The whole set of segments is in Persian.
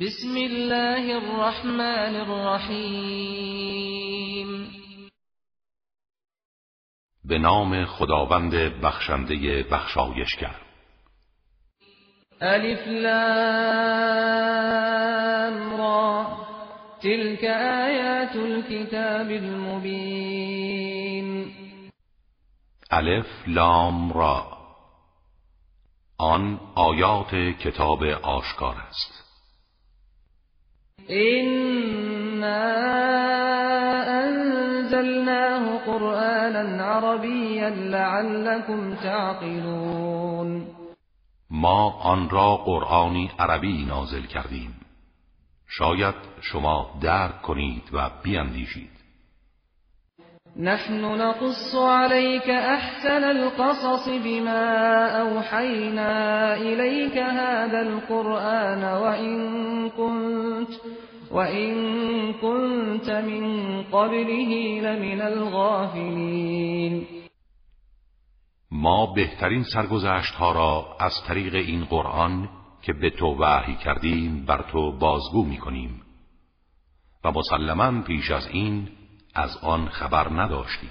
بسم الله الرحمن الرحیم به نام خداوند بخشنده بخشایشگر. الف لام را. تلك آیات الكتاب المبین. الف لام را. آن آیات کتاب آشکار است. إنا أنزلناه قرآنا عربيا لعلكم تعقلون ما آن را قرآنی عربی نازل کردیم. شاید شما درک کنید و بیاندیشید. نحن نقص عليك أحسن القصص بما أوحينا إليك هذا القرآن وإن كنت وإن كنت من قبله لمن الغافلين. ما بهترین سرگذشت ها را از طریق این قرآن که به تو وحی کردیم بر تو بازگو می کنیم و مسلما پیش از این از آن خبر نداشتی.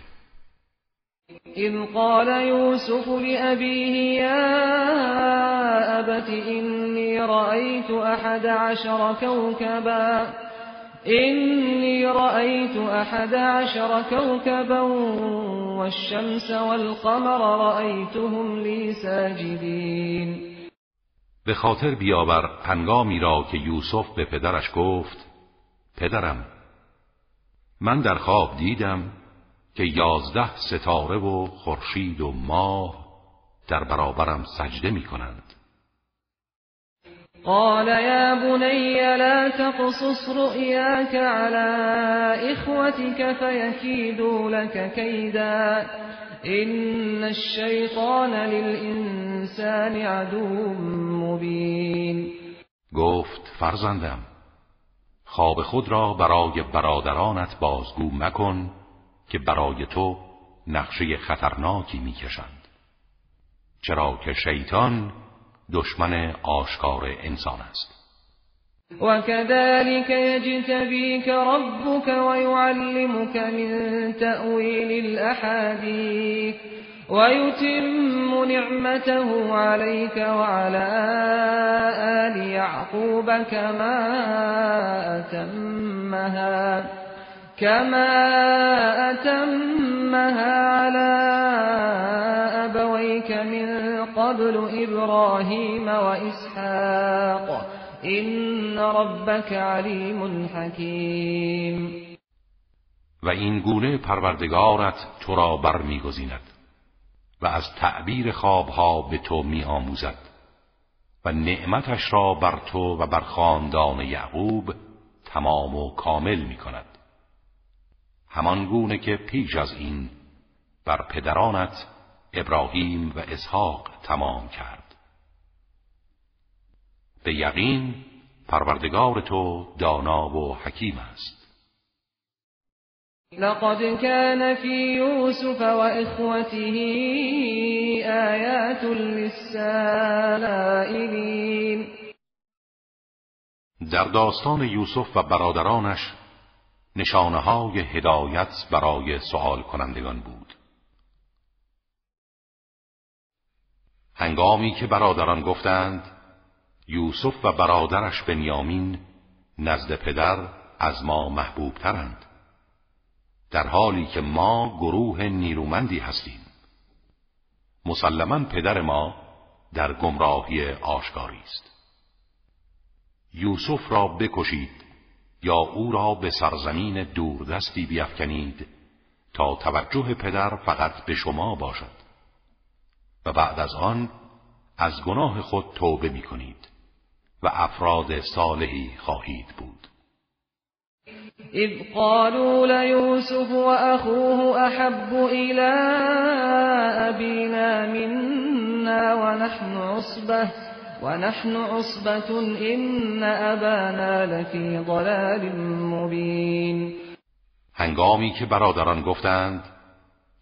إذ قال يوسف لأبيه يا أبت إني رأيت أحد عشر كوكبا إني رأيت أحد عشر كوكبا والشمس والقمر رأيتهم لي ساجدين به خاطر بیاور هنگامی را که یوسف به پدرش گفت پدرم من در خواب دیدم که یازده ستاره و خورشید و ماه در برابرم سجده می کنند قال يا بني لا تقصص رؤياك على إخوتك فيكيدوا لك كيدا. إن الشيطان للإنسان عدو مبين. گفت فرزندم خواب خود را برای برادرانت بازگو مکن که برای تو نقشه خطرناکی می‌کشند. چرا که شیطان دشمن آشکار انسان است. وكذلك يجتبيك ربك ويعلمك من تأويل الأحاديث. ويتم نعمته عليك وعلى آل يعقوب كما أتمها كما أتمها على أبويك من قبل إبراهيم وإسحاق. إن ربك عليم حكيم. و این گونه پروردگارت تو را برمیگزیند. و از تعبیر خوابها به تو می آموزد و نعمتش را بر تو و بر خاندان یعقوب تمام و کامل می کند همان گونه که پیش از این بر پدرانت ابراهیم و اسحاق تمام کرد. به یقین پروردگار تو دانا و حکیم است. لقد كان في يوسف وإخوته آيات للسائلين. در داستان یوسف و برادرانش نشانه های هدایت برای سوال کنندگان بود. هنگامی که برادران گفتند یوسف و برادرش بنیامین نزد پدر از ما محبوب ترند در حالی که ما گروه نیرومندی هستیم. مسلما پدر ما در گمراهی آشکاری است. یوسف را بکشید یا او را به سرزمین دوردستی بیافکنید تا توجه پدر فقط به شما باشد. و بعد از آن از گناه خود توبه می کنید و افراد صالحی خواهید بود. إذ قالوا ليوسف وأخوه أحب إلى أبينا منا ونحن عصبة ونحن عصبة إن أبانا لفي ضلال مبين. هنگامی که برادران گفتند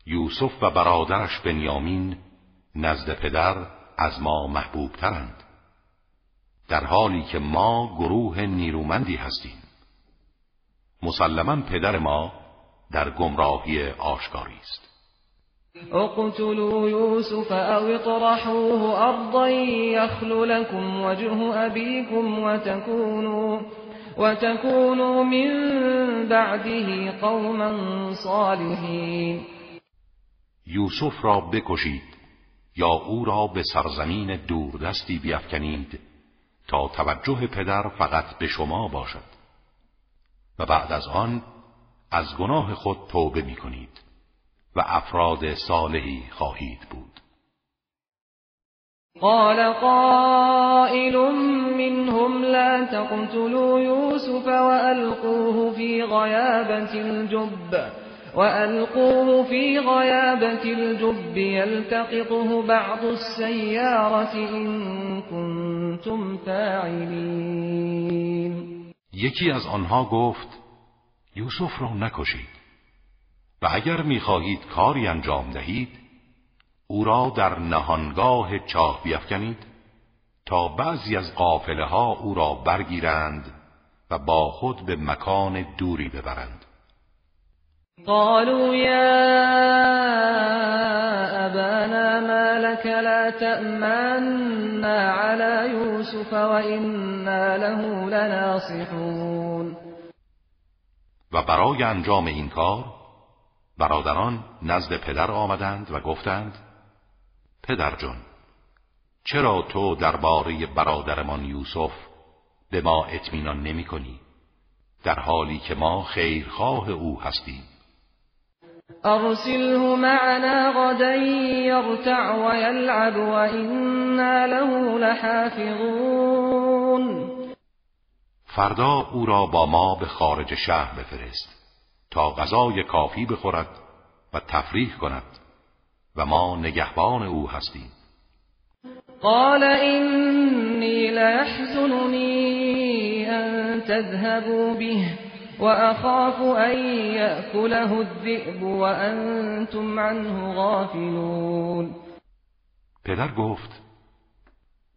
یوسف و برادرش بنیامین نزد پدر از ما محبوب ترند در حالی که ما گروه نیرومندی هستیم. مسلما پدر ما در گمراهی آشکاری است. اقتلوا یوسف او اطرحوه ارضا یخل لكم وجه ابیكم وتكونوا وتكونوا من بعده قوما صالحین. یوسف را بکشید یا او را به سرزمین دوردستی بیافکنید تا توجه پدر فقط به شما باشد. و بعد از آن از گناه خود توبه می کنید و افراد صالحی خواهید بود. قال قائل منهم لا تقتلوا يوسف وألقوه في غيابة الجب وألقوه في غيابة الجب يلتقطه بعض السيارة إن كنتم فاعلين. یکی از آنها گفت یوسف را نکشید و اگر می‌خواهید کاری انجام دهید او را در نهانگاه چاه بیافکنید تا بعضی از قافله ها او را برگیرند و با خود به مکان دوری ببرند. قالوا يا أبانا ما لك لا تأمنا على يوسف وإنا له لناصحون و برای انجام این کار برادران نزد پدر آمدند و گفتند پدر جان چرا تو درباره برادرمان یوسف به ما اطمینان نمی کنی؟ در حالی که ما خیرخواه او هستیم أرسله معنا غدا يرتع ويلعب وإنا له لحافظون. فردا او را با ما به خارج شهر بفرست تا غذای کافی بخورد و تفریح کند و ما نگهبان او هستیم. قال إني ليحزنني أن تذهبوا به. وأخاف أن يأكله الذئب وأنتم عنه غافلون. پدر گفت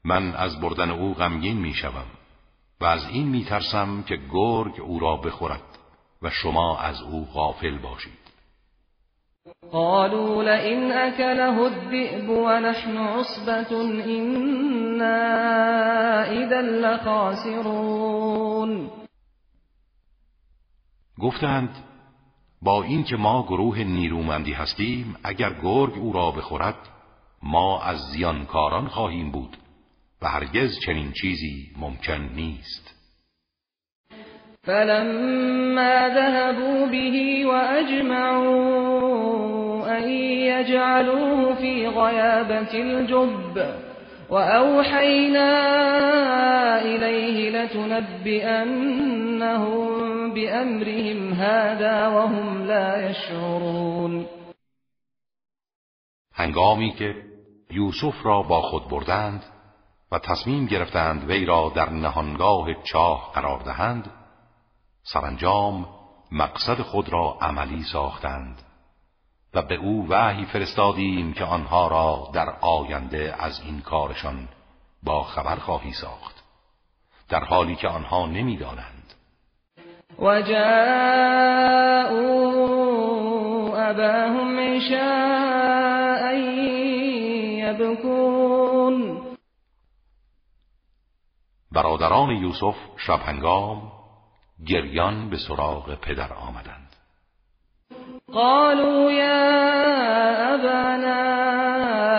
من از بردن او غمگین می‌شوم و از این میترسم که گرگ او را بخورد و شما از او غافل باشید. قالوا لئن أكله الذئب ونحن عصبة إنا إذا لخاسرون. گفتند با اینکه ما گروه نیرومندی هستیم اگر گرگ او را بخورد ما از زیانکاران خواهیم بود و هرگز چنین چیزی ممکن نیست. فلما ذهبوا به واجمعوا ان يجعلوه في غيابة الجب. وأوحينا إليه لتنبئنهم بأمرهم هذا وهم لا يشعرون. هنگامی که یوسف را با خود بردند و تصمیم گرفتند وی را در نهانگاه چاه قرار دهند سرانجام مقصد خود را عملی ساختند. و به او وحی فرستادیم که آنها را در آینده از این کارشان با خبر خواهی ساخت در حالی که آنها نمی‌دانند. و جاءوا اباهم عشاء یبکون برادران یوسف شب هنگام گریان به سراغ پدر آمدند. قالوا يا أبانا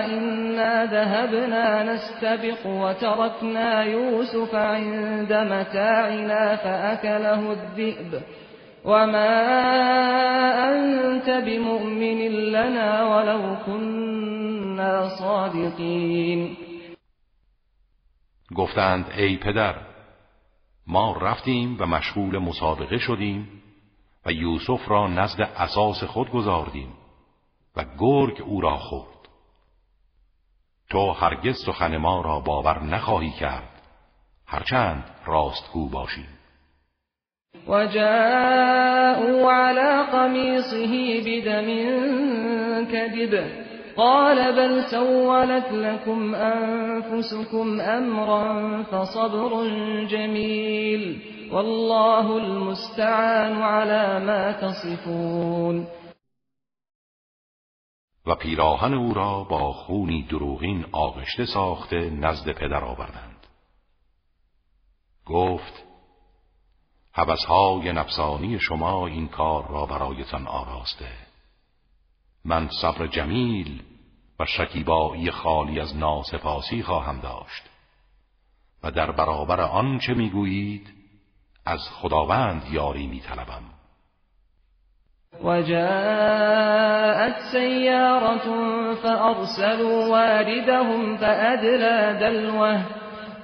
إنا ذهبنا نستبق وتركنا يوسف عند متاعنا فأكله الذئب. وما أنت بمؤمن لنا ولو كنا صادقين. گفتند ای پدر ما رفتیم و مشغول مسابقه شدیم. و یوسف را نزد اساس خود گذاردیم و گرگ او را خورد. تو هرگز سخن ما را باور نخواهی کرد. هرچند راستگو باشیم. و جاءوا على قمیصه بدم کذب قال بل سولت لكم أنفسكم أمرا فصبر جميل. والله المستعان على ما تصفون. و پیراهن او را با خونی دروغین آغشته ساخته نزد پدر آوردند. گفت حبسهای نفسانی شما این کار را برایتان آراسته. من صبر جمیل و شکیبایی خالی از ناسپاسی خواهم داشت. و در برابر آنچه می‌گویید از خداوند یاری میطلبم. وجاءت سيارة فأرسلوا واردهم فأدلى دلوه.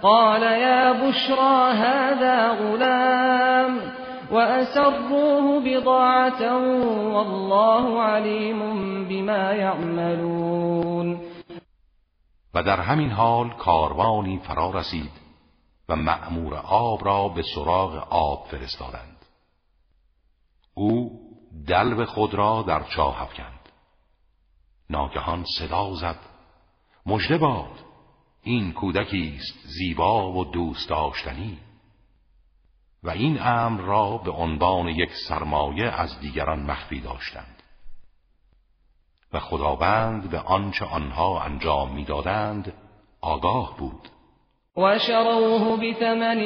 قال يا بشرى هذا غلام وأسروه بضاعة والله عليم بما يعملون. و در همین حال کاروانی فرا رسید. و مأمور آب را به سراغ آب فرستادند. او دلو خود را در چاه افکند. ناگهان صدا زد. مژده باد. این کودکی است زیبا و دوست داشتنی. و این امر را به عنوان یک سرمایه از دیگران مخفی داشتند. و خداوند به آنچه آنها انجام می‌دادند آگاه بود. و شروه بثمن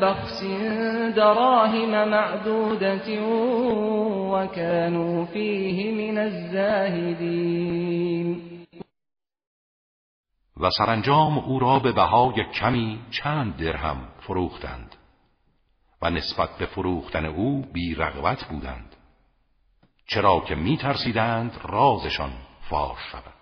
بخس دراهم معدودت و كانوا فیه من الزاهدین و سرانجام او را به بهای کمی چند درهم فروختند و نسبت به فروختن او بی رغبت بودند چرا که می ترسیدند رازشان فاش شود.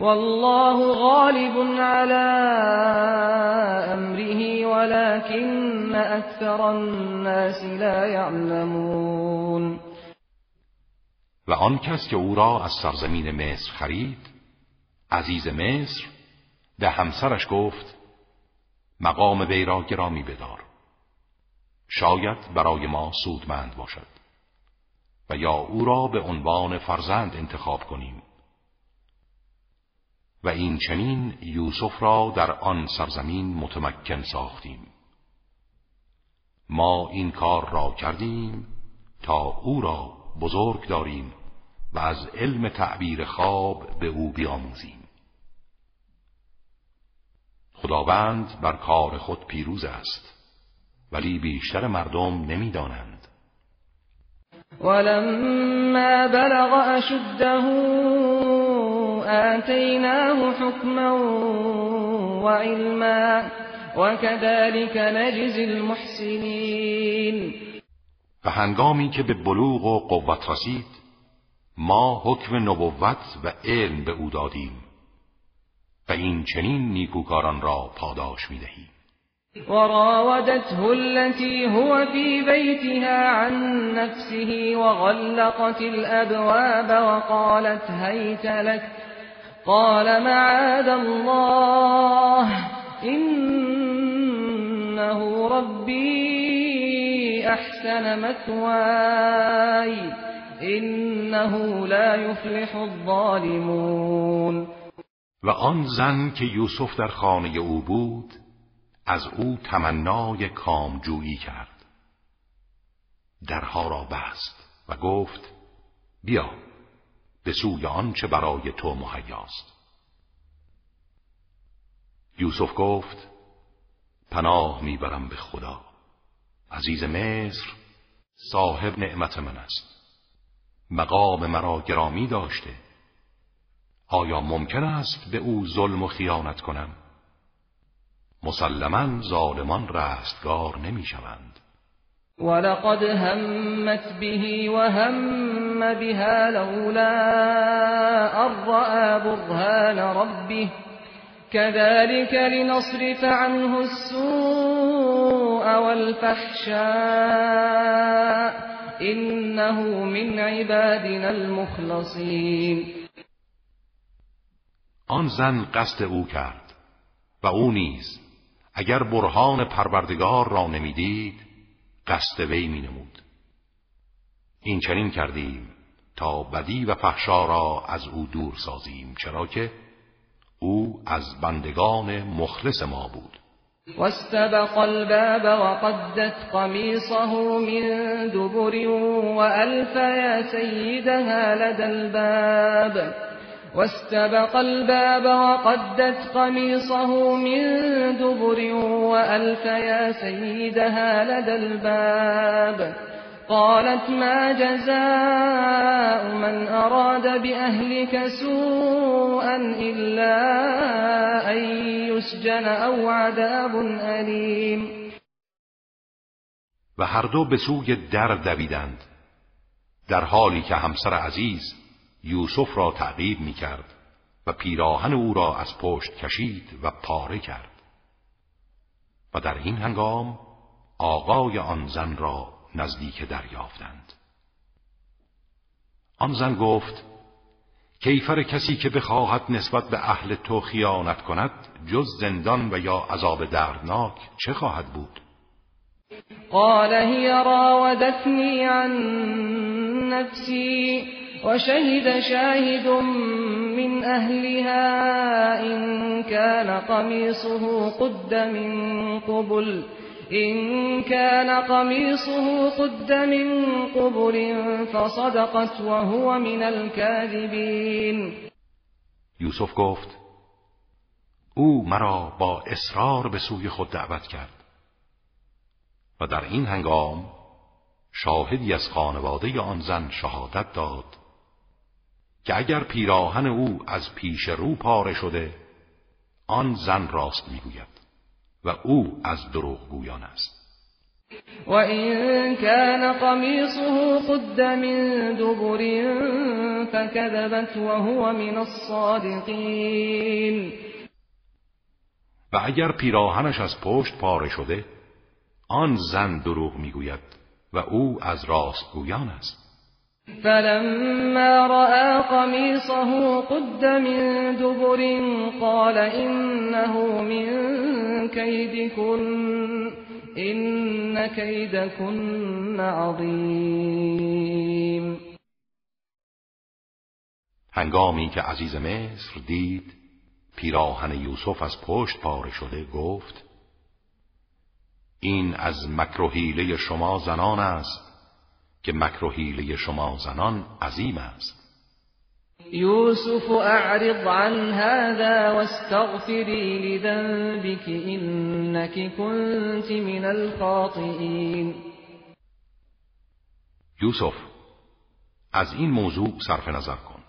والله غالب على أمره ولكن أكثر الناس لا يعلمون. و آن کس که او را از سرزمین مصر خرید عزیز مصر به همسرش گفت مقام وی را گرامی بدار. شاید برای ما سودمند باشد و یا او را به عنوان فرزند انتخاب کنیم. و این چنین یوسف را در آن سرزمین متمکن ساختیم. ما این کار را کردیم تا او را بزرگ داریم و از علم تعبیر خواب به او بیاموزیم. خداوند بر کار خود پیروز است ولی بیشتر مردم نمی‌دانند. ولما بلغ اشده آتیناه حکما وعلما وكذلك نجزی المحسنین و هنگامی که به بلوغ و قوت رسید ما حکم نبوت و علم به او دادیم و این چنین نیکوکاران را پاداش می‌دهیم. وراودته التي هو في بيتها عن نفسه وغلقت الأبواب وقالت هيت لك قال معاذ الله إنه ربي أحسن مثواي إنه لا يفلح الظالمون. و آن زن که یوسف در خانه او بود از او تمنای کامجویی کرد. درها را بست و گفت بیا. به سوی آنچه برای تو مهیاست. یوسف گفت پناه می‌برم به خدا. عزیز مصر صاحب نعمت من است. مقام مرا گرامی داشته. آیا ممکن است به او ظلم و خیانت کنم؟ مسلما ظالمان رستگار نمی شوند ولقد همت به وهم بها لولا أن برهان ربه. كذلك لنصرف عنه السوء والفحشاء. إنه من عبادنا المخلصين. آن زن قصد او کرد و او نیز اگر برهان پروردگار را نمی‌دید قصد وی می نمود. این چنین کردیم تا بدی و فحشا را از او دور سازیم چرا که او از بندگان مخلص ما بود. واستبق الباب وقدت قميصه من دبر وألف يا سيدها لدى الباب. واستبق الباب وقدت قميصه من دبر وألف يا سيدها لدى الباب. قالت ما جزاء من أراد بأهلك سوءا إلا أن يسجن أو عذاب أليم. و هر دو به سوی در دویدند در حالی که همسر عزیز یوسف را تعقیب می کرد و پیراهن او را از پشت کشید و پاره کرد. و در این هنگام آقای آن زن را نزدیک دریافتند. آن زن گفت کیفر کسی که بخواهد نسبت به اهل تو خیانت کند جز زندان و یا عذاب دردناک چه خواهد بود؟ قال هی راودتنی عن نفسی وشهد شاهد من أهلها إن كان قميصه قد من قبل إن كان قميصه قد من قبل فصدقت وهو من الكاذبين. یوسف گفت او مرا با اصرار به سوی خود دعوت کرد. و در این هنگام شاهدی از خانواده آن زن شهادت داد که اگر پیراهن او از پیش رو پاره شده آن زن راست می‌گوید و او از دروغ گویان است. و این کان قمیصه قد من دبر فكذبت وهو من الصادقین. و اگر پیراهنش از پشت پاره شده آن زن دروغ می‌گوید و او از راست گویان است. فلما رأى قميصه قد من دبر قال إنه من كيدكن إن كيدكن عظيم. هنگامی که عزیز مصر دید پیراهن یوسف از پشت پاره شده گفت این از مکروهیله شما زنان است. که مکر شما زنان عظیم است. یوسف اعرض عن هذا واستغفری لذنبك انك كنت من الخاطئین. یوسف از این موضوع صرف نظر کن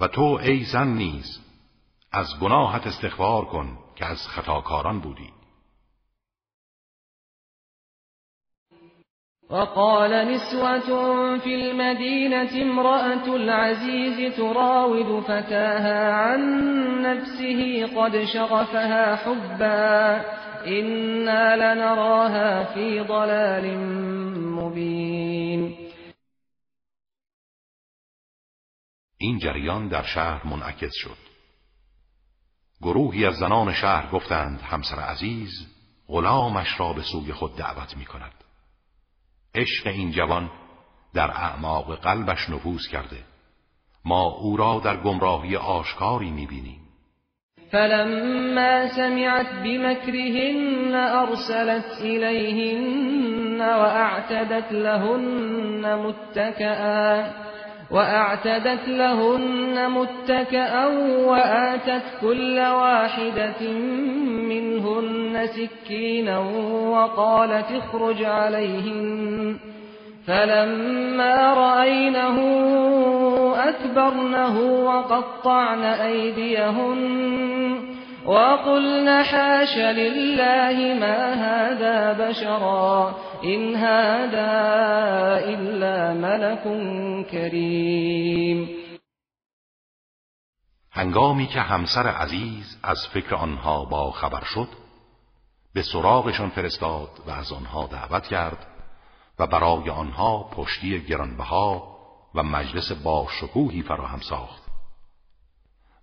و تو ای زن نیز از گناهت استغفار کن که از خطاکاران بودی. وقال نسوة في المدينة امرأة العزيز تراود فتاها عن نفسه قد شغفها حبا إنا لنراها في ضلال مبين. این جریان در شهر منعکس شد. گروهی از زنان شهر گفتند همسر عزیز غلامش را به سوی خود دعوت می کند عشق این جوان در اعماق قلبش نفوذ کرده. ما او را در گمراهی آشکاری می‌بینیم. فلما سمعت بمكرهن ارسلت الیهن واعتدت لهن متكئا وأعتدت لهن متكئا وآتت كل واحدة منهن سكينا وقالت اخرج عليهن. فلما رأينه أكبرنه وقطعن أيديهن. وقلن حاش لله ما هذا بشرا إن هذا إلا ملك كريم. هنگامی که همسر عزیز از فکر آنها با خبر شد به سراغشان فرستاد و از آنها دعوت کرد و برای آنها پشتی گرانبها و مجلس با شکوهی فراهم ساخت.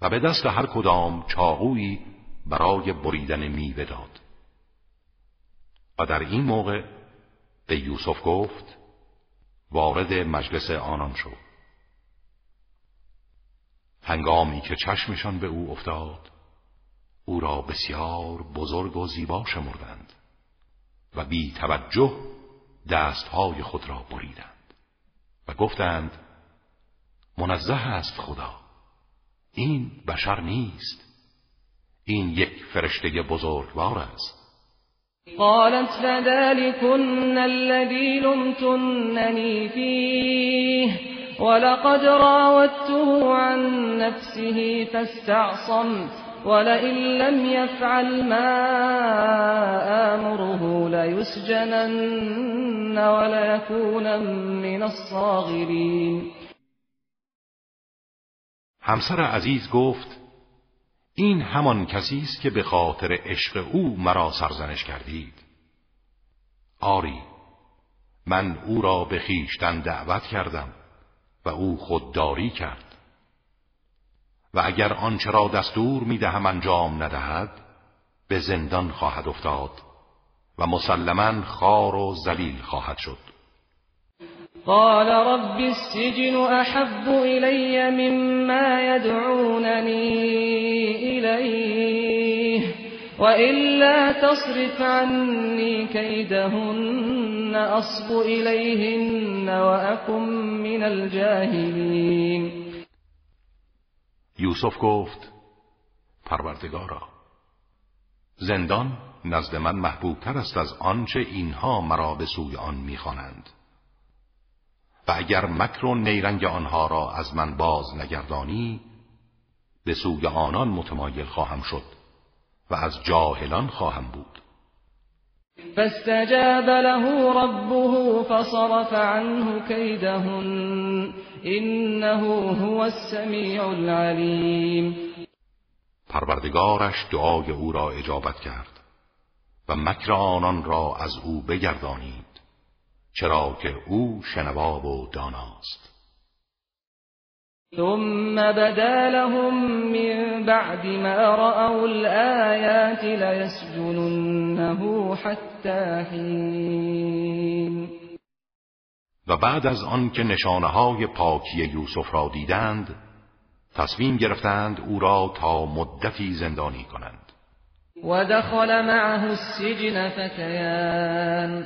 و به دست هر کدام چاقویی برای بریدن میوه داد. و در این موقع به یوسف گفت وارد مجلس آنان شد هنگامی که چشمشان به او افتاد او را بسیار بزرگ و زیبا شمردند و بی توجه دستهای خود را بریدند و گفتند منزه است خدا این بشر نیست. این یک فرشته بزرگوار است. قالت فذلكن الذي لمتنني فيه ولقد راودته عن نفسه فاستعصم ولئن لم يفعل ما آمره ليسجنن وليكون من الصاغرين. همسر عزیز گفت این همان کسی است که به خاطر عشق او مرا سرزنش کردید. آری من او را به خیشتن دعوت کردم و او خودداری کرد. و اگر آنچه را دستور می‌دهم انجام ندهد به زندان خواهد افتاد و مسلما خار و ذلیل خواهد شد. قال رب السجن احب الي مما يدعونني اليه وإلا تصرف عني كيدهن أصب إليهن وأكن من الجاهلين. یوسف گفت پروردگارا زندان نزد من محبوبتر است از آنچه اینها مرا به سوی آن می‌خوانند. و اگر مکر و نیرنگ آنها را از من باز نگردانی به سوی آنان متمایل خواهم شد و از جاهلان خواهم بود. فاستجاب له ربه فصرف عنه كيدهن انه هو السمیع العلیم پروردگارش دعای او را اجابت کرد و مکر آنان را از او بگردانید. چرا که او شنوا و داناست. ثم بدا لهم من بعد ما رأوا الآيات ليسجننه حتى حين. و بعد از آن که نشانه های پاکی یوسف را دیدند تصمیم گرفتند او را تا مدتی زندانی کنند. و دخل معه السجن فتیان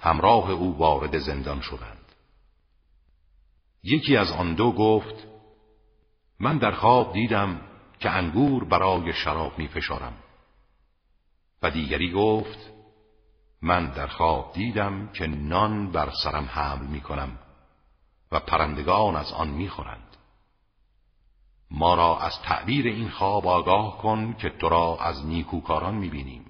همراه او وارد زندان شدند یکی از آن دو گفت من در خواب دیدم که انگور برای شراب می فشارم و دیگری گفت من در خواب دیدم که نان بر سرم حمل می کنم و پرندگان از آن می خورند. ما را از تعبیر این خواب آگاه کن که تو را از نیکوکاران می بینیم.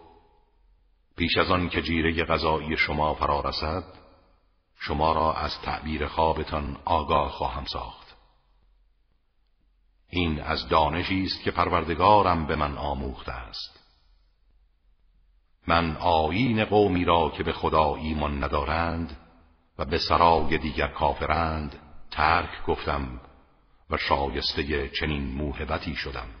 پیش از آن که جیره غذایی شما فرا رسد شما را از تعبیر خوابتان آگاه خواهم ساخت. این از دانشی است که پروردگارم به من آموخته است. من آیین قومی را که به خدا ایمان ندارند و به سرای دیگر کافرند ترک گفتم و شایسته چنین موهبتی شدم.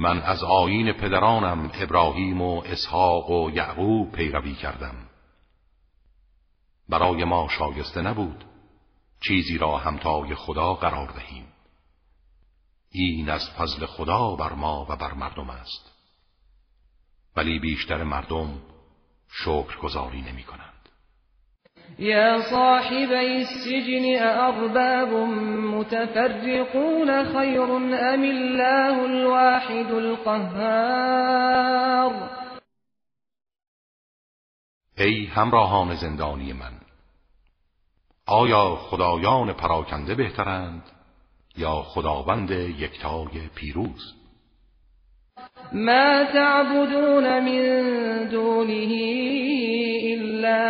من از آین پدرانم ابراهیم و اسحاق و یعقوب پیروی کردم. برای ما شایسته نبود چیزی را همتای خدا قرار دهیم. این از فضل خدا بر ما و بر مردم است. ولی بیشتر مردم شکرگزاری نمی کنند. يا صاحبي السجن أأرباب متفرقون خير أم الله الواحد القهار؟ ای همراهان زندانی من آیا خدایان پراکنده بهترند یا خداوند یکتای پیروز؟ ما تعبدون من دونه إلا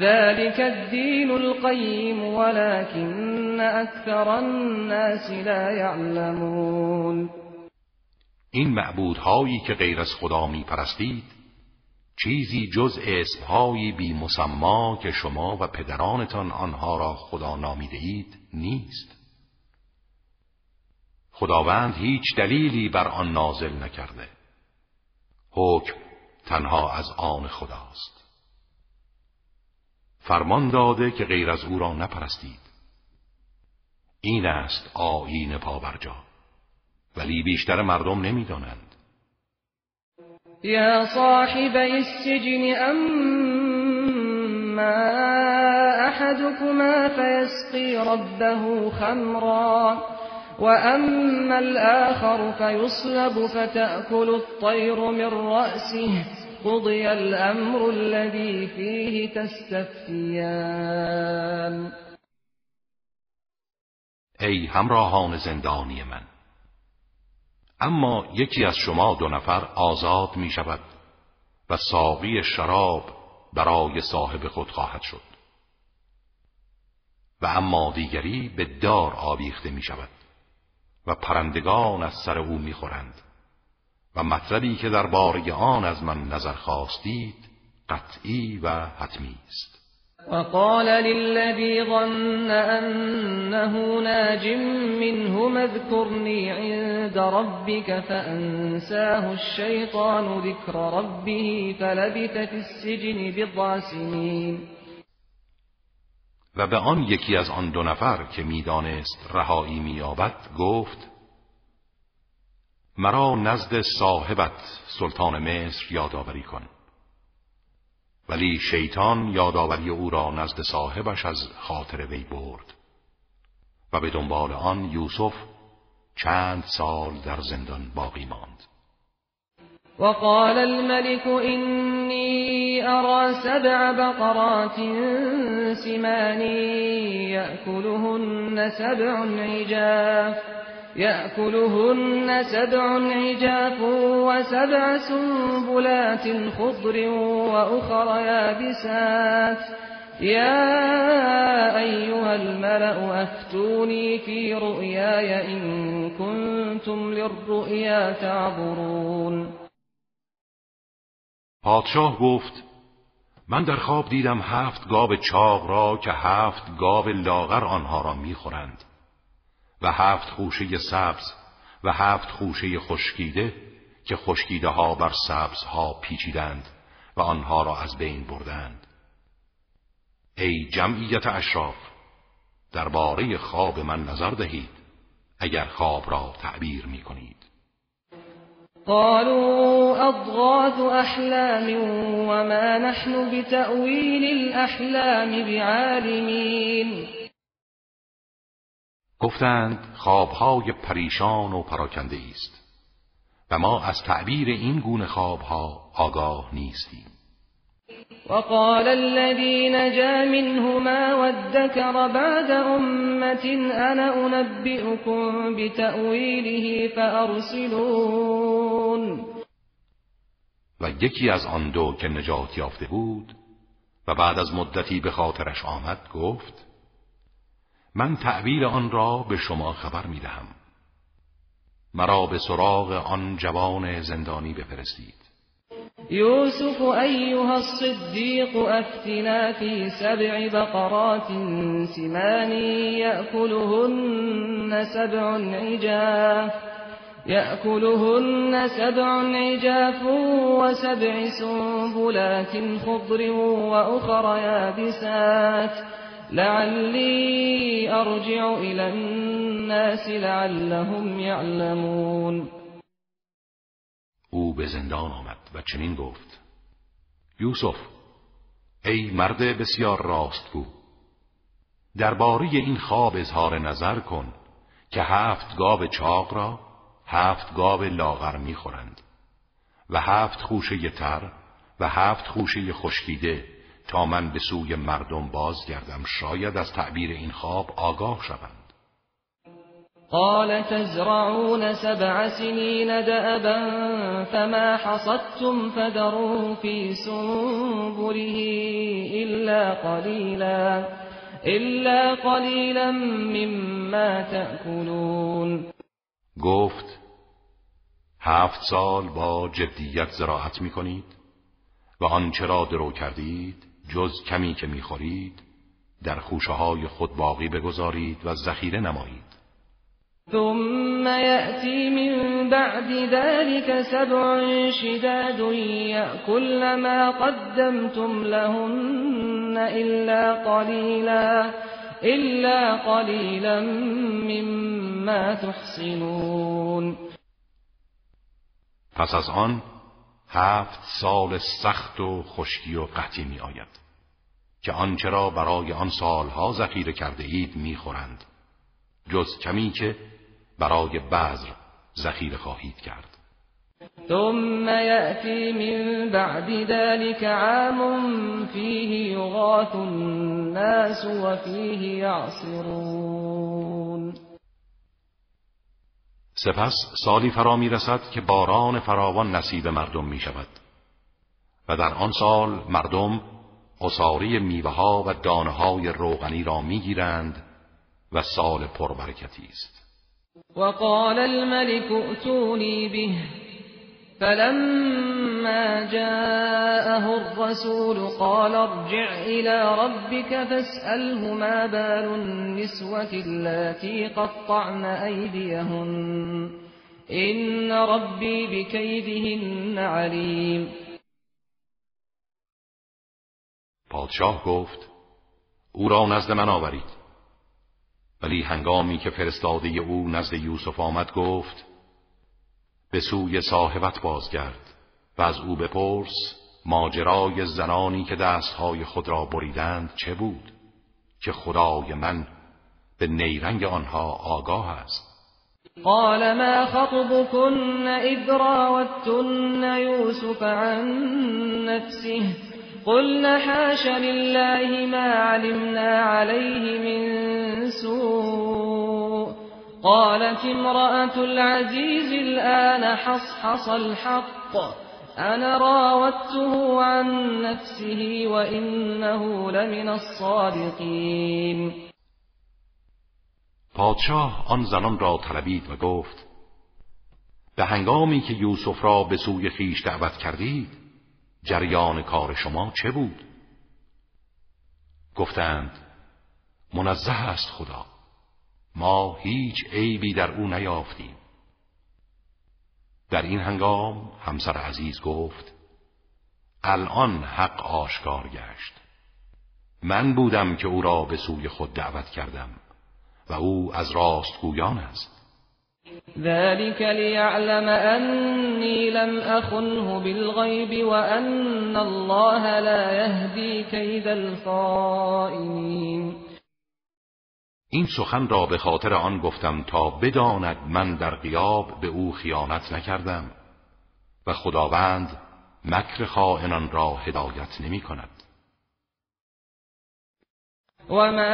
ذلك الدين القيم ولكن أكثر الناس لا يعلمون این معبودهایی که غیر از خدا می پرستید چیزی جز اسمهایی بی مسما که شما و پدرانتان آنها را خدا نامیده اید نیست. خداوند هیچ دلیلی بر آن نازل نکرده. حکم تنها از آن خداست. فرمان داده که غیر از او را نپرستید. این است آیین پابرجا ولی بیشتر مردم نمی‌دانند. یا صاحب السجن اما احدكما فيسقي ربه خمرا وأما الآخر فيصلب فتأكل الطير من رأسه. قضي الأمر الذي فيه تستفتيان ای همراهان زندانی من اما یکی از شما دو نفر آزاد می شود و ساقی شراب برای صاحب خود خواهد شد. و اما دیگری به دار آویخته می شود و پرندگان از سر او می‌خورند. و مطلبی که در باره آن از من نظر خواستید قطعی و حتمی است. وقال للذي ظن أنه ناج منه اذكرني عند ربك فأنساه الشيطان ذكر ربه فلبث في السجن بضع سنين و به آن یکی از آن دو نفر که می‌دانست رهایی مییابد گفت مرا نزد صاحبت سلطان مصر یادآوری کن. ولی شیطان یادآوری او را نزد صاحبش از خاطر وی برد و به دنبال آن یوسف چند سال در زندان باقی ماند. وقال الملك إني أرى سبع بقرات سمان يأكلهن سبع عجاف. يأكلهن سبع عجاف وسبع سنبلات خضر وأخر يابسات. يا أيها الملأ أفتوني في رؤياي إن كنتم للرؤيا تعبرون. پادشاه گفت من در خواب دیدم هفت گاو چاق را که هفت گاو لاغر آنها را می‌خورند. و هفت خوشه سبز و هفت خوشه خشکیده که خشکیده ها بر سبز ها پیچیدند و آنها را از بین بردند. ای جمعیت اشراف درباره خواب من نظر دهید اگر خواب را تعبیر می کنید. قالوا أضغاث أحلام وما نحن بتأويل الأحلام بعالمين. گفتند خوابهای پریشان و پراکنده است و ما از تعبیر این گونه خوابها آگاه نیستیم. وقال الذي نجا منهما وادكر بعد أمة أنا أنبئكم بتأويله فأرسلون. و یکی از آن دو که نجات یافته بود و بعد از مدتی به خاطرش آمد گفت من تعبیر آن را به شما خبر می دهم مرا به سراغ آن جوان زندانی بفرستید. يوسف أيها الصديق أفتنا في سبع بقرات سمان يأكلهن سبع عجاف يأكلهن سبع عجاف وسبع سنبلات خضر وأخر يابسات لعلي أرجع إلى الناس لعلهم يعلمون او به زندان آمد و چنین گفت یوسف ای مرد بسیار راستگو درباره این خواب اظهار نظر کن که هفت گاو چاق را هفت گاو لاغر می‌خورند و هفت خوشه تر و هفت خوشه خشکیده تا من به سوی مردم بازگردم شاید از تعبیر این خواب آگاه شوند. قال تزرعون سبع سنين دأبا فما حصدتم فذروا في سنبله إلا قليلا إلا قليلا مما تأكلون. گفت هفت سال با جدیت زراعت می کنید و آنچه را درو کردید جز کمی که می خورید در خوشه های خود باقی بگذارید و ذخیره نمایید. ثم يأتي من بعد ذلك سبع شداد يأكل ما قدمتم لهن إلا قليلا إلا قليلا مما تحصنون پس از آن هفت سال سخت و خشکی و قحطی می آید که آنچه را برای آن سالها ذخیره کرده اید می خورند جز کمی که برای بذر ذخیره خواهید کرد. ثم يأتي من بعد ذلك عام فيه يغاث الناس وفيه يعصرون سپس سالی فرا می رسد که باران فراوان نصیب مردم می شود و در آن سال مردم اصاری میوه ها و دانه های روغنی را می گیرند و سال پربرکتی است. وقال الملك ائتوني به فلما جاءه الرسول قال ارجع إلى ربك فاسأله ما بال النسوة التي قطعن أيديهن. إن ربي بكيدهن عليم. پادشاه گفت او را نزد من آورید. ولی هنگامی که فرستاده او نزد یوسف آمد گفت به سوی صاحبت بازگرد و از او بپرس ماجرای زنانی که دستهای خود را بریدند چه بود؟ که خدای من به نیرنگ آنها آگاه است. قال ما خطبكن اذ راوتن يوسف عن نفسه؟ قلنا حاش لله ما علمنا عليه من سوء قالت امرأة العزيز الآن حصحص الحق أنا راودته عن نفسه وإنه لمن الصادقين پادشاه آن زنان را طلبید و گفت به هنگامی که یوسف را به سوی خیش دعوت کردید جریان کار شما چه بود؟ گفتند منزه است خدا. ما هیچ عیبی در او نیافتیم. در این هنگام همسر عزیز گفت الان حق آشکار گشت. من بودم که او را به سوی خود دعوت کردم و او از راستگویان است. ذلك ليعلم أني لم أخنه بالغيب وأن الله لا يهدي كيد الخائنين. این سخن را به خاطر آن گفتم تا بداند من در قیاب به او خیانت نکردم و خداوند مکر خائنان را هدایت نمی کند. و ما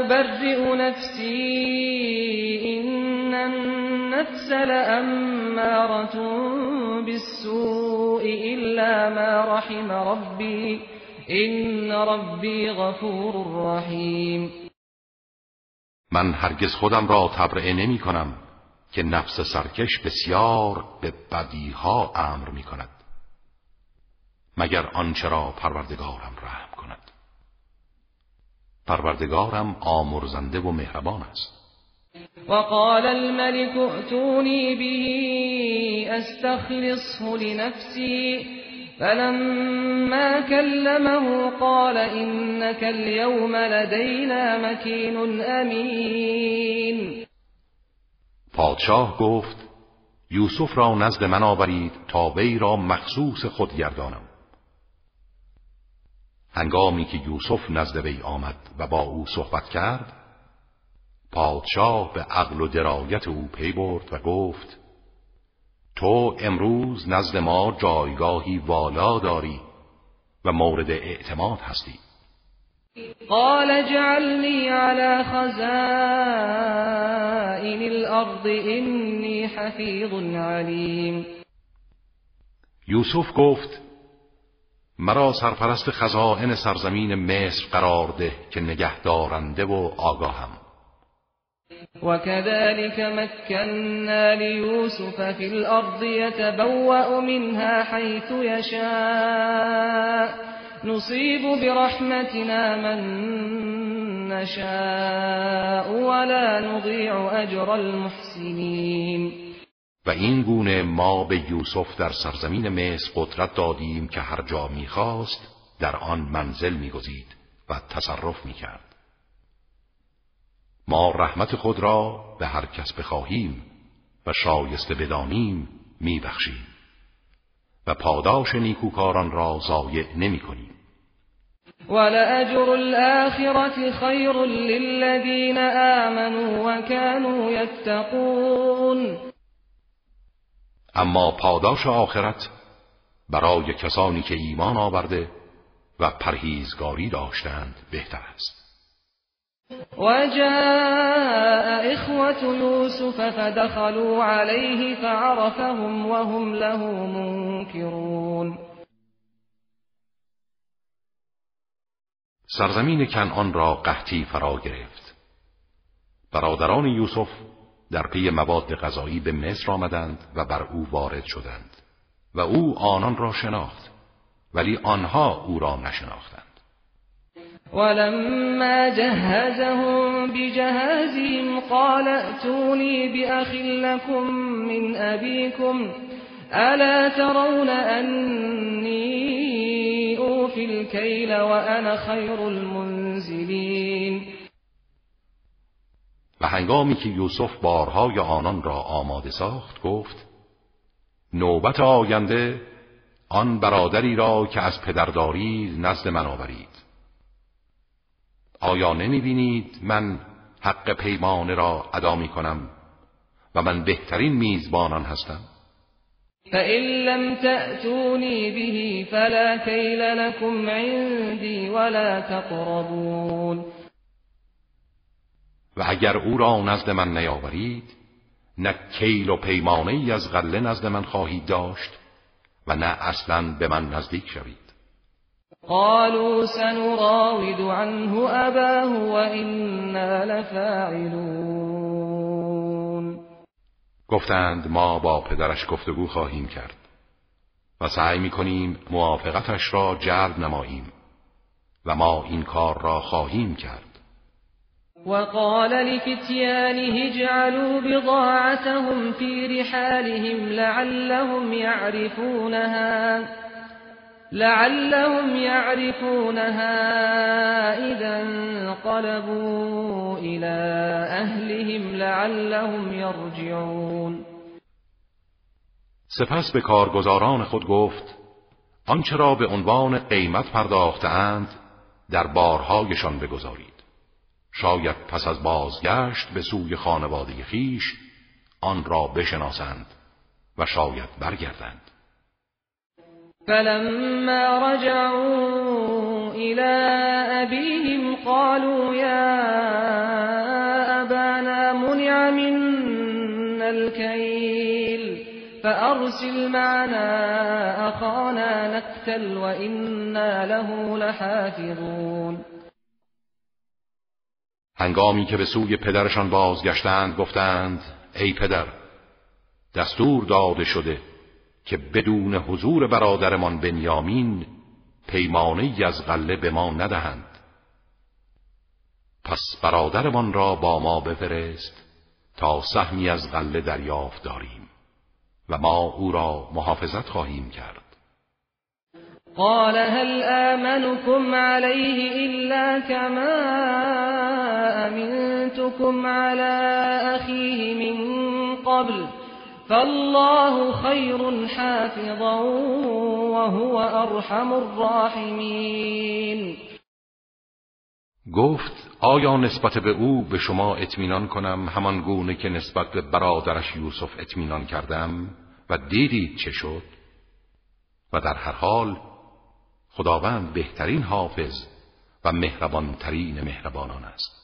ابرئ نفسی این النفس لأمارة بالسوء الا ما رحم ربی این ربی غفور رحیم من هرگز خودم را تبرئه نمی کنم که نفس سرکش بسیار به بدیها امر می کند مگر آنچه را پروردگارم رحم کند. پروردگارم آمرزنده و مهربان است. وقال الملك ائتوني به استخلصه لنفسي. فلما كلمه قال إنك اليوم لدينا مكين امین پادشاه گفت یوسف را نزد من آورید تا وی را مخصوص خود گردانم. هنگامی که یوسف نزد وی آمد و با او صحبت کرد پادشاه به عقل و درایت او پی برد و گفت تو امروز نزد ما جایگاهی والا داری و مورد اعتماد هستی. قال جعلني على خزائن الارض اینی حفیظ علیم. یوسف گفت مرا سرپرست خزائن سرزمین مصر قرار ده که نگهدارنده و آگاهم. وكذلك مكنا ليوسف في الأرض يتبوأ منها حيث يشاء. نصيب برحمتنا من نشاء ولا نضيع أجر المحسنين. و این گونه ما به یوسف در سرزمین مصر قدرت دادیم که هر جا می‌خواست در آن منزل میگزید و تصرف می‌کرد. ما رحمت خود را به هر کس بخواهیم و شایسته بدانیم میبخشیم. و پاداش نیکوکاران را ضایع نمی کنیم ولأجر الآخرة خیر للذین آمنوا وكانوا يتقون اما پاداش آخرت برای کسانی که ایمان آورده و پرهیزگاری داشتند بهتر است. وجاء إخوة يوسف فدخلوا عليه فعرفهم وهم له منكرون. سرزمین کنعان را قحطی فرا گرفت. برادران یوسف در پی مواد غذایی به مصر آمدند و بر او وارد شدند و او آنان را شناخت ولی آنها او را نشناختند. ولما جهزهم بجهازهم قال ائتوني بأخ لكم من أبيكم ألا ترون أني أوفي الكيل وأنا خير المنزلين؟ و هنگامی که یوسف بارهای آنان را آماده ساخت گفت نوبت آینده آن برادری را که از پدرداری نزد من آورید. آیا نمی بینید من حق پیمانه را ادا می کنم و من بهترین میزبانان هستم؟ فَإِن لَّمْ تَأْتُونِي بِهِ فَلَا كَيْلَ لَكُمْ عِندِي وَلَا تَقْرَبُونَ و اگر او را نزد من نیاورید نه کیل و پیمانه ای از غله نزد من خواهید داشت و نه اصلا به من نزدیک شوید. قالوا سنراود عنه أباه وإنا لفاعلون. گفتند ما با پدرش گفتگو خواهیم کرد و سعی می‌کنیم موافقتش را جلب نماییم و ما این کار را خواهیم کرد. وقال لفتيانه اجعلوا بضاعتهم في رحالهم لعلهم يعرفونها. لعلهم يعرفونها اذا انقلبوا الى اهلهم لعلهم يرجعون. سپس به کارگزاران خود گفت آنچه را به عنوان قیمت پرداختند در بارهایشان بگذارید. شاید پس از بازگشت به سوی خانواده خیش آن را بشناسند و شاید برگردند. فلما رجعوا إلى أبيهم قالوا يا أبانا منع منا الكيل فأرسل معنا أخانا نكتل وإنا له لحافظون. هنگامی که به سوی پدرشان بازگشتند گفتند ای پدر دستور داده شده. که بدون حضور برادرمان بنیامین پیمانه از غله به ما ندهند. پس برادرمان را با ما بفرست تا سهمی از غله دریافت داریم و ما او را محافظت خواهیم کرد. قال هل آمنكم عليه إلا كما أمنتكم على أخيه من قبل؟ فالله خیر حافظا وهو ارحم الراحمین گفت آیا نسبت به او به شما اطمینان کنم همان گونه که نسبت به برادرش یوسف اطمینان کردم و دیدید چه شد؟ و در هر حال خداوند بهترین حافظ و مهربانترین مهربانان است.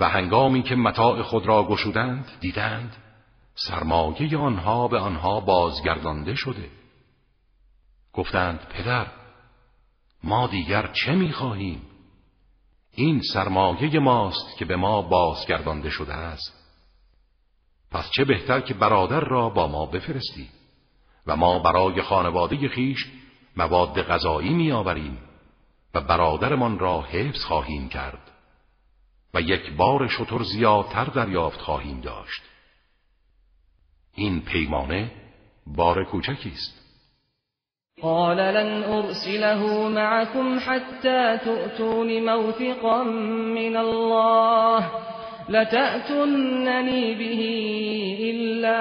و هنگامی که متاع خود را گشودند دیدند سرمایه آنها به آنها بازگردانده شده. گفتند پدر ما دیگر چه می‌خواهیم؟ این سرمایه ماست که به ما بازگردانده شده است. پس چه بهتر که برادر را با ما بفرستی و ما برای خانواده خیش مواد غذایی میآوریم و برادرمان را حفظ خواهیم کرد. و یک بار شطور زیادتر دریافت خواهیم داشت. این پیمانه بار کوچکی است. قال لن ارسله معكم حتى تؤتون موثقا من الله لتأتنني به إلا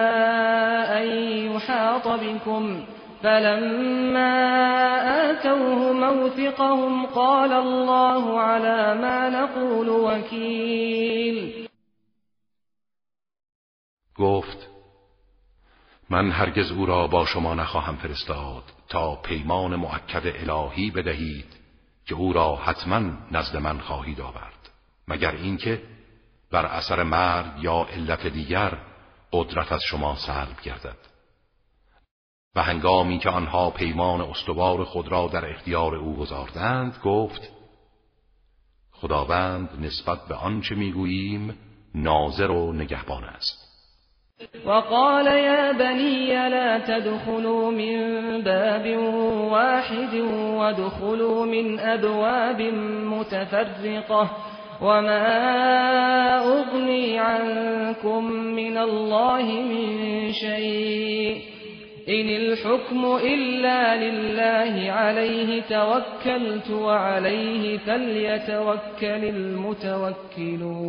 أن يحاط بكم. فلما آتوه موثقهم قال الله على ما نقول وكيل. گفت من هرگز او را با شما نخواهم فرستاد تا پیمان معکد الهی بدهید که او را حتما نزد من خواهید آورد. مگر اینکه بر اثر مرگ یا علت دیگر قدرت از شما سلب گردد. و هنگامی که آنها پیمان استوار خود را در اختیار او گذاردند گفت خداوند نسبت به آنچه می‌گوییم ناظر و نگهبان است. وقال يا بني لا تدخلوا من باب واحد وادخلوا من ابواب متفرقه وما اغني عنكم من الله من شيء إن الحكم إلا لله عليه توكلت وعليه فليتوكل المتوكلون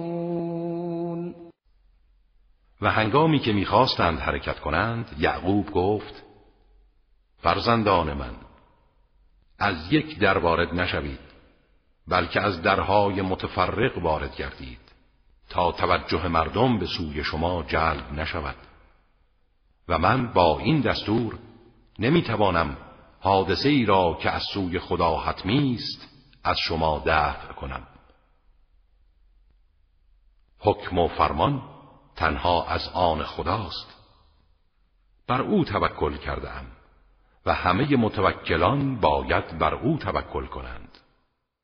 و هنگامی که می‌خواستند حرکت کنند یعقوب گفت فرزندان من از یک در وارد نشوید بلکه از درهای متفرق وارد گردید تا توجه مردم به سوی شما جلب نشود. و من با این دستور نمی‌توانم حادثه ای را که از سوی خدا حتمی است از شما دفع کنم. حکم و فرمان تنها از آن خداست. بر او توکل کردم و و همه متوکلان باید بر او توکل کنند.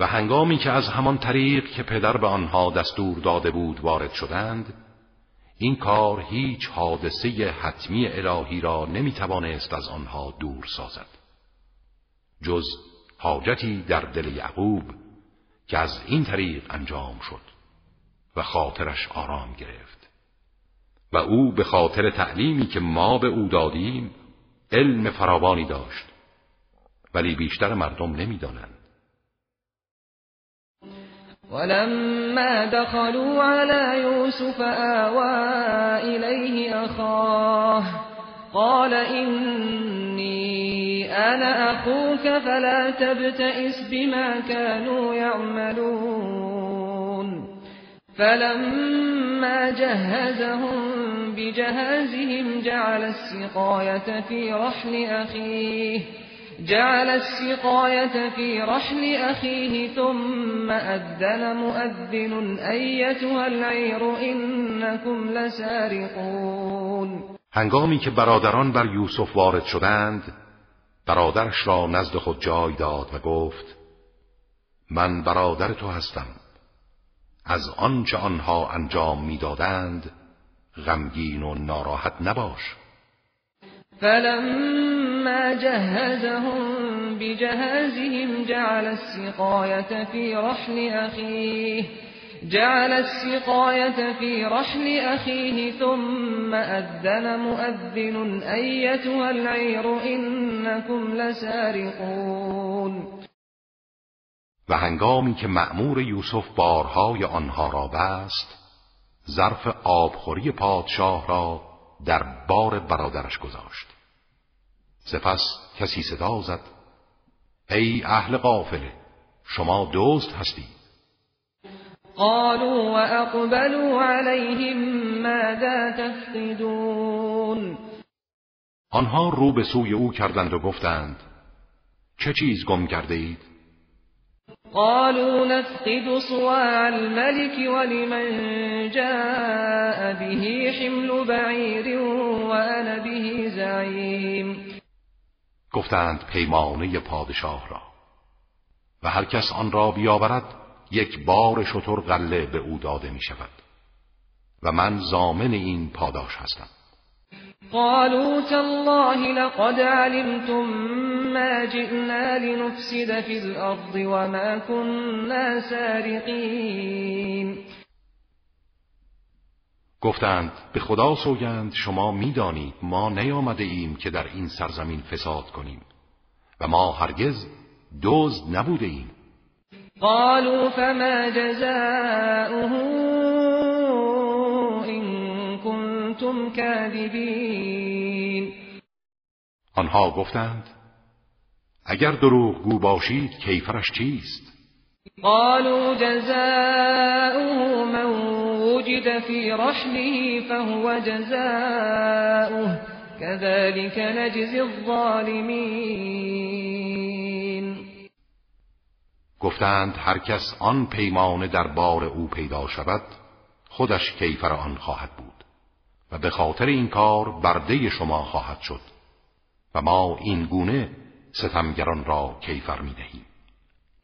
و هنگامی که از همان طریق که پدر به آنها دستور داده بود وارد شدند این کار هیچ حادثه حتمی الهی را نمی‌توانست از آنها دور سازد. جز حاجتی در دل یعقوب که از این طریق انجام شد و خاطرش آرام گرفت. و او به خاطر تعلیمی که ما به او دادیم علم فراوانی داشت. ولی بیشتر مردم نمی‌دانند. ولما دخلوا على يوسف آوى إليه أخاه قال إني أنا أخوك فلا تبتئس بما كانوا يعملون. فلما جهزهم بجهازهم جعل السقاية في رحل أخيه جعل السقاية في رحل أخيه ثم أذن مؤذن أيتها العير إنكم لسارقون. هنگامی که برادران بر یوسف وارد شدند برادرش را نزد خود جای داد و گفت من برادر تو هستم. از آنچه آنها انجام می‌دادند غمگین و ناراحت نباش. فلما جهزهم بجهازهم جعل السقاية في رحل أخيه جعل السقاية في رحل أخيه ثم أذن مؤذن أيتها العير إنكم لسارقون و هنگامی که مأمور یوسف بارهای آنها را بست ظرف آبخوری پادشاه را در بار برادرش گذاشت. سپس کسی صدا زد ای اهل قافله شما دوست هستید قالوا واقبلوا عليهم ماذا تفقدون؟ آنها رو به سوی او کردند و گفتند چه چیز گم کرده اید قالوا نفقد صواع الملك ولمن جاء به حمل بعیر وانا به زعیم گفتند پیمانه پادشاه را. و هر کس آن را بیاورد یک بار شطور غله به او داده می شود و من زامن این پاداش هستم. قالوا تالله لقد علمتم ما جئنا لنفسد في الأرض وما كنا سارقين. گفتند به خدا سوگند شما می‌دانید ما نیامده ایم که در این سرزمین فساد کنیم. و ما هرگز دزد نبوده ایم. قالوا فما جزاؤه إن كنتم كاذبين. آنها گفتند اگر دروغ گو باشید کیفرش چیست؟ قالوا جزاؤه من وجد في رحله فهو جزاؤه. كذلك نجزي الظالمين. گفتند هر کس آن پیمانه در بار او پیدا شود خودش کیفر آن خواهد بود. و به خاطر این کار برده شما خواهد شد. و ما این گونه ستمگران را کیفر می دهیم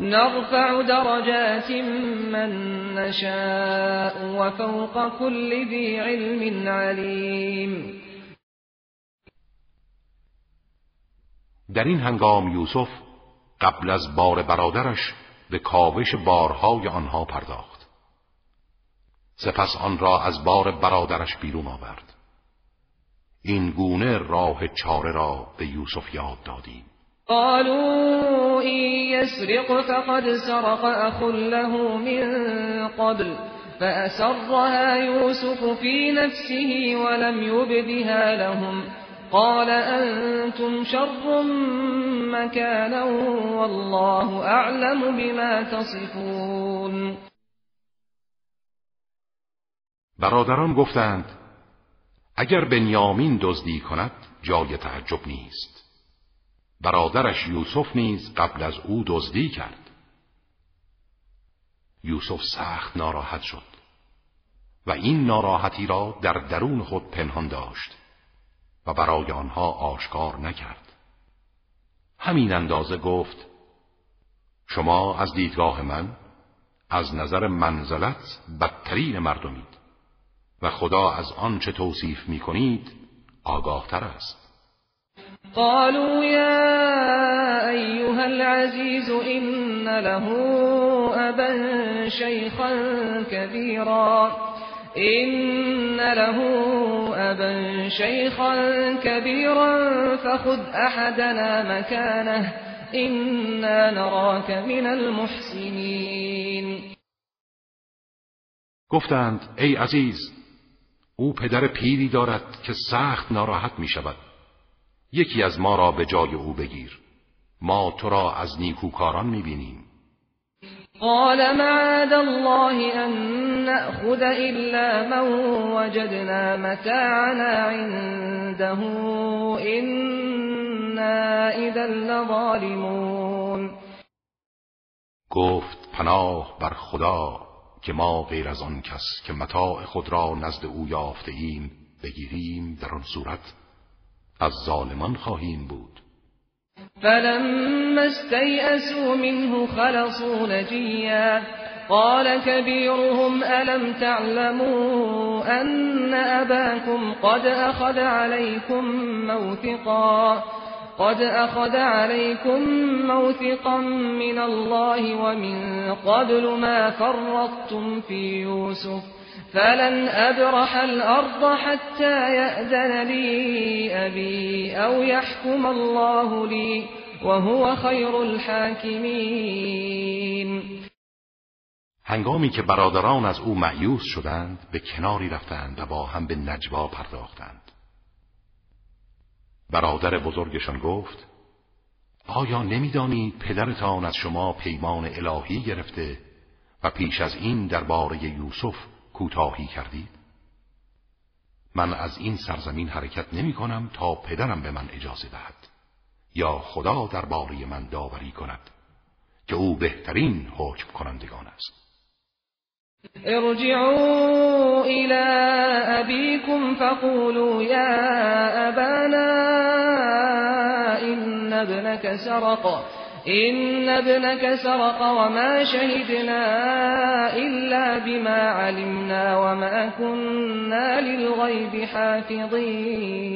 نرفع درجات من نشاء وفوق كل ذي علم عليم. در این هنگام یوسف قبل از بار برادرش به کاوش بارهای آنها پرداخت. سپس آن را از بار برادرش بیرون آورد. این گونه راه چاره را به یوسف یاد دادیم. قالوا إن يسرق فقد سرق أخ له من قبل فأسرها يوسف في نفسه ولم يبدها لهم قال أنتم شر مكانا والله أعلم بما تصفون. برادران گفتند اگر بنیامین دزدی کند جای تعجب نیست. برادرش یوسف نیز قبل از او دزدی کرد. یوسف سخت ناراحت شد و این ناراحتی را در درون خود پنهان داشت و برای آنها آشکار نکرد. همین اندازه گفت شما از دیدگاه من از نظر منزلت بدترین مردمید و خدا از آنچه توصیف می کنید آگاه تر است. قالوا يا أيها العزيز إن له أبا شيخا كبيرا. إن له أبا شيخا كبيرا فخذ أحدنا مكانه. إنا نراك من المحسنين. گفتند ای عزیز او پدر پیری دارد که سخت ناراحت می شود یکی از ما را به جای او بگیر. ما تو را از نیکوکاران می‌بینیم. قال معاذ الله ان ناخذ الا من وجدنا متاعنا عنده. انا اذا لظالمون. گفت پناه بر خدا که ما غیر از آن کس که متاع خود را نزد او یافته ایم بگیریم در آن صورت. از ظالمان خواهیم بود. فلما استيئسوا منه خلصوا نجيا. قال كبيرهم ألم تعلموا أن أباكم قد أخذ عليكم موثقا؟ قد أخذ عليكم موثقا من الله ومن قبل ما فرطتم في يوسف. فلن أبرح الأرض حتى يأذن لي أبي أو يحكم الله لي وهو خير الحاكمين. هنگامی که برادران از او معیوس شدند به کناری رفتند و با هم به نجوا پرداختند. برادر بزرگشان گفت آیا نمی‌دانید پدرتان از شما پیمان الهی گرفته و پیش از این درباره یوسف کوتاهی کردید؟ من از این سرزمین حرکت نمی کنم تا پدرم به من اجازه دهد. یا خدا درباره من داوری کند که او بهترین حکم کنندگان است. ارجعوا الى ابيكم فقولوا يا ابانا ان ابنك سرق. إن ابنك سرق وما شهدنا إلا بما علمنا وما كنا للغيب حافظين.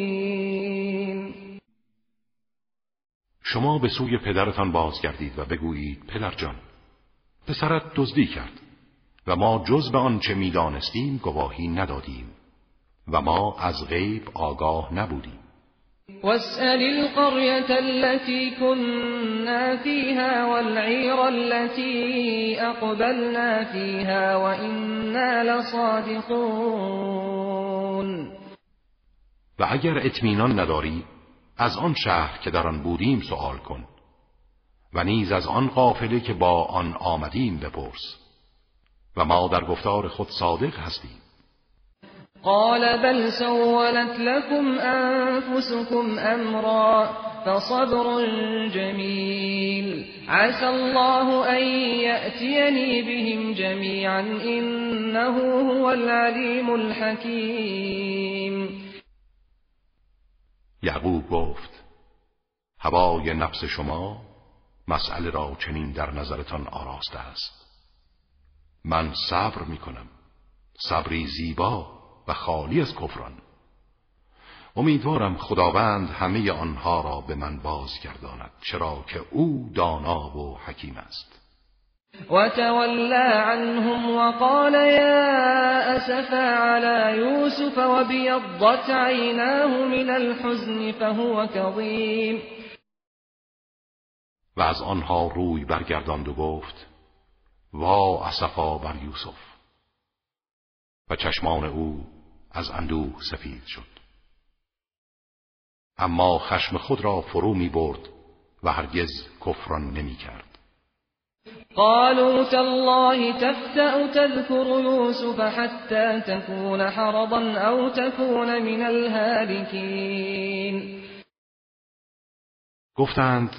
شما به سوی پدرتان بازگردید و بگویید پدرجان پسرت دزدی کرد و ما جز به آنچه می‌دانستیم گواهی ندادیم و ما از غیب آگاه نبودیم. واسأل القرية التي كنا فيها والعير التي أقبلنا فيها وإنا لصادقون. و اگر اطمینان نداری از آن شهر که در آن بودیم سوال کن و نیز از آن قافله که با آن آمدیم بپرس و ما در گفتار خود صادق هستیم. قال بل سولت لكم أنفسكم أمرا فصبر جميل. عسى الله أن يأتيني بهم جميعا إنه هو العليم الحكيم. یعقوب گفت هوای نفس شما مسئله را چنین در نظرتان آراسته است. من صبر می کنم صبری زیبا. و خالی از کفران. امیدوارم خداوند همه آنها را به من بازگرداند چرا که او دانا و حکیم است. وتولى عنهم وقال يا أسفا على يوسف وبيضت عيناه من الحزن فهو كظيم. و از آنها روی برگرداند و گفت وا اسفا بر یوسف. و چشمان او از اندوه سفید شد. اما خشم خود را فرو می برد و هرگز کفران نمی کرد. قالوا تالله تفتأ تذكر يوسف حتى تكون حرضا أو تكون من الهالكين. گفتند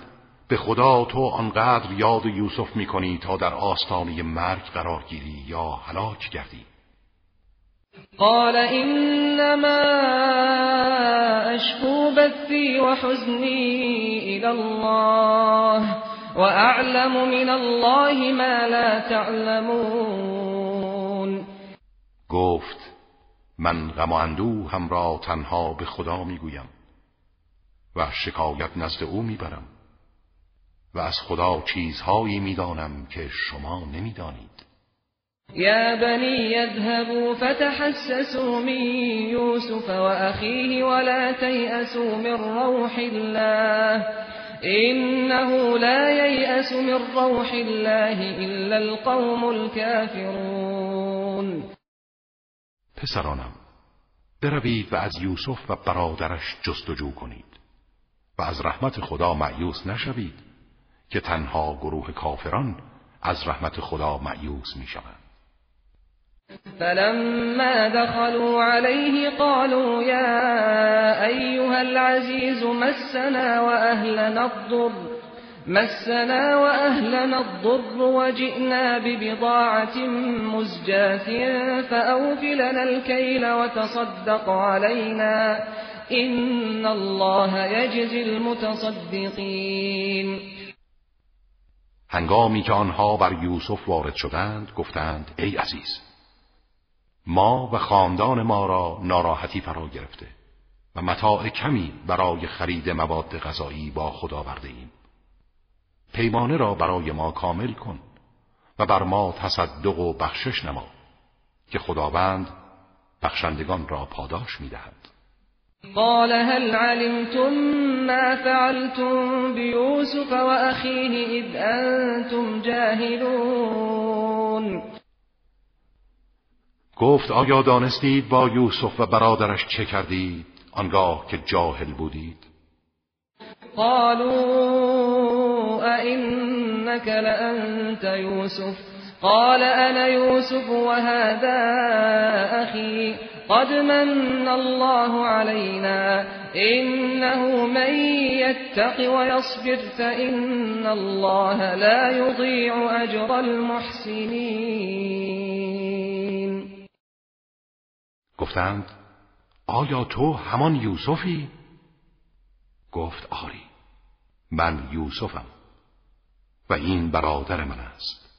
به خدا تو آنقدر یاد یوسف می‌کنی تا در آستانه مرگ قرار گیری یا هلاک گردی؟ قال انما اشكو بثي وحزني الى الله واعلم من الله ما لا تعلمون. گفت من غم و اندوهم را تنها به خدا می‌گویم و شکایت نزد او می‌برم و از خدا چیزهایی می‌دانم که شما نمی‌دانید. يا بني يذهبوا فتحسسوا من يوسف وأخيه ولا تيأسوا من روح الله إنه لا ييأس من روح الله إلا القوم الكافرون پسرانم بروید و از یوسف و برادرش جستجو کنید و از رحمت خدا معیوس نشوید که تنها گروه کافران از رحمت خدا معیوس می شوند. فلما دخلوا عليه قالوا يا أيها العزيز مسنا وأهلنا الضر مسنا وأهلنا الضر وجئنا ببضاعة مزجاة فأوفلنا الكيل وتصدق علينا. إن الله يجزي المتصدقين. هنگامی که آنها بر یوسف وارد شدند گفتند ای عزیز ما و خاندان ما را ناراحتی فرا گرفته و متاع کمی برای خرید مواد غذایی با خدا آورده ایم. پیمانه را برای ما کامل کن و بر ما تصدق و بخشش نما که خداوند بخشندگان را پاداش می‌دهد. قال هل علمتم ما فعلتم بيوسف وأخيه اذ انتم جاهلون گفت آیا دانستید با یوسف و برادرش چه کردید؟ آنگاه که جاهل بودید. قالوا ائنك لانت یوسف قال انا یوسف وهذا اخي قد من الله علينا. انه من يتق ويصبر فان الله لا يضيع اجر المحسنين. گفتند آیا تو همان یوسفی؟ گفت آری من یوسفم و این برادر من است.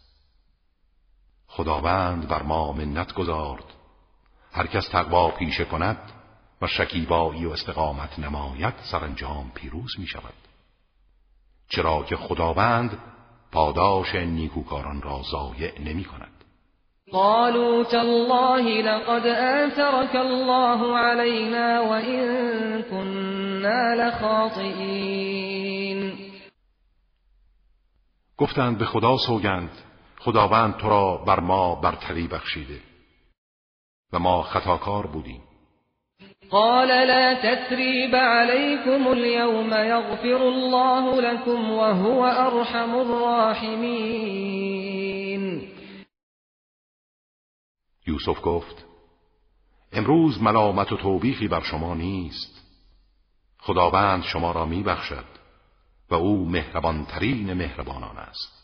خداوند بر ما منت گذارد. هر کس تقوا پیشه کند و شکیبایی و استقامت نماید سرانجام پیروز می شود چرا که خداوند پاداش نیکوکاران را ضایع نمی کند قالوا تالله لقد آثرك الله علينا وإن كنا لخاطئين. گفتند به خدا سوگند خداوند تو را بر ما برتری بخشیده و ما خطاکار بودیم. قال لا تثريب عليكم اليوم يغفر الله لكم وهو ارحم الراحمين. یوسف گفت امروز ملامت و توبیخی بر شما نیست. خداوند شما را می بخشد و او مهربانترین مهربانان است.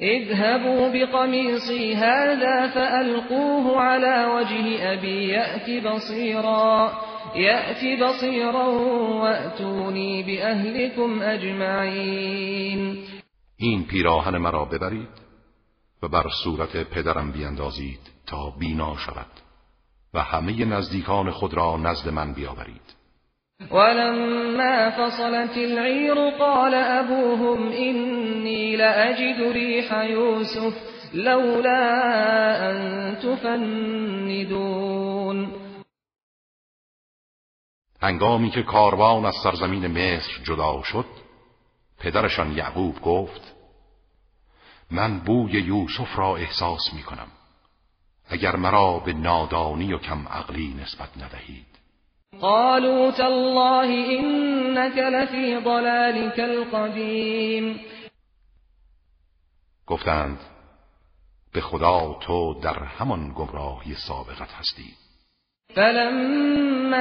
اذهبوا بقمیصی هذا فألقوه على وجه ابی یأتی بصیرا یأتی بصیرا وأتونی بأهلكم اجمعین. این پیراهن مرا ببرید و بر صورت پدرم بیندازید تا بینا شود و همه نزدیکان خود را نزد من بیاورید. ولما فصلت العير قال أبوهم إني لأجد ريح يوسف لولا أن تفندون. هنگامی که کاروان از سرزمین مصر جدا شد پدرشان یعقوب گفت من بوی یوسف را احساس می کنم اگر مرا به نادانی و کم عقلی نسبت ندهید. قالوا تالله انك لفی ضلالك القدیم گفتند به خدا تو در همان گمراهی سابقت هستی. فلما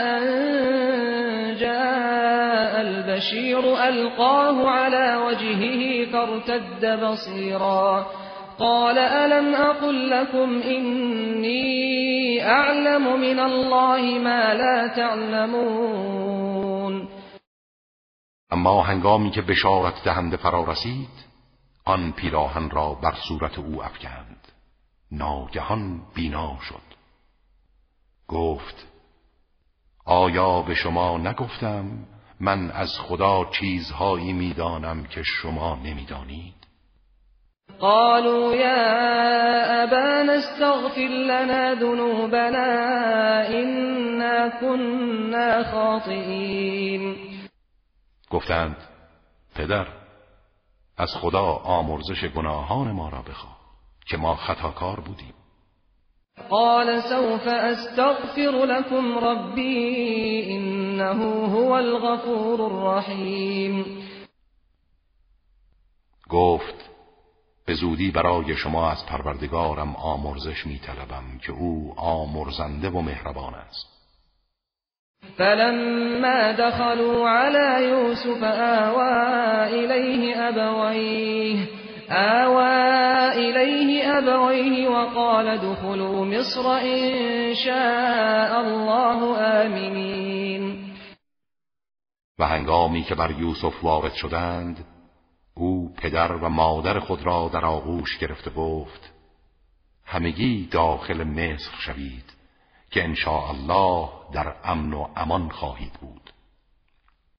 ان جاء البشیر القاه على وجهه فارتد بصیرا قال ألم أقل لكم إني أعلم من الله ما لا تعلمون. اما هنگامی که بشارت دهنده فرا رسید آن پیراهن را بر صورت او افکند. ناگهان بینا شد. گفت آیا به شما نگفتم من از خدا چیزهایی می‌دانم که شما نمی‌دانید؟ قالوا يا أبانا استغفر لنا ذنوبنا إنا كنا خاطئين. گفتند پدر از خدا آمرزش گناهان ما را بخواه که ما خطاکار بودیم. قال سوف استغفر لكم ربي انه هو الغفور الرحیم گفت به زودی برای شما از پروردگارم آمرزش می طلبم که او آمرزنده و مهربان است. فلما دخلوا على يوسف آوى إليه أبويه آوى إليه أبويه وقال دخلوا مصر إن شاء الله آمنين. و هنگامی که بر یوسف وارد شدند او پدر و مادر خود را در آغوش گرفته گفت همگی داخل مصر شوید که ان الله در امن و امان خواهید بود.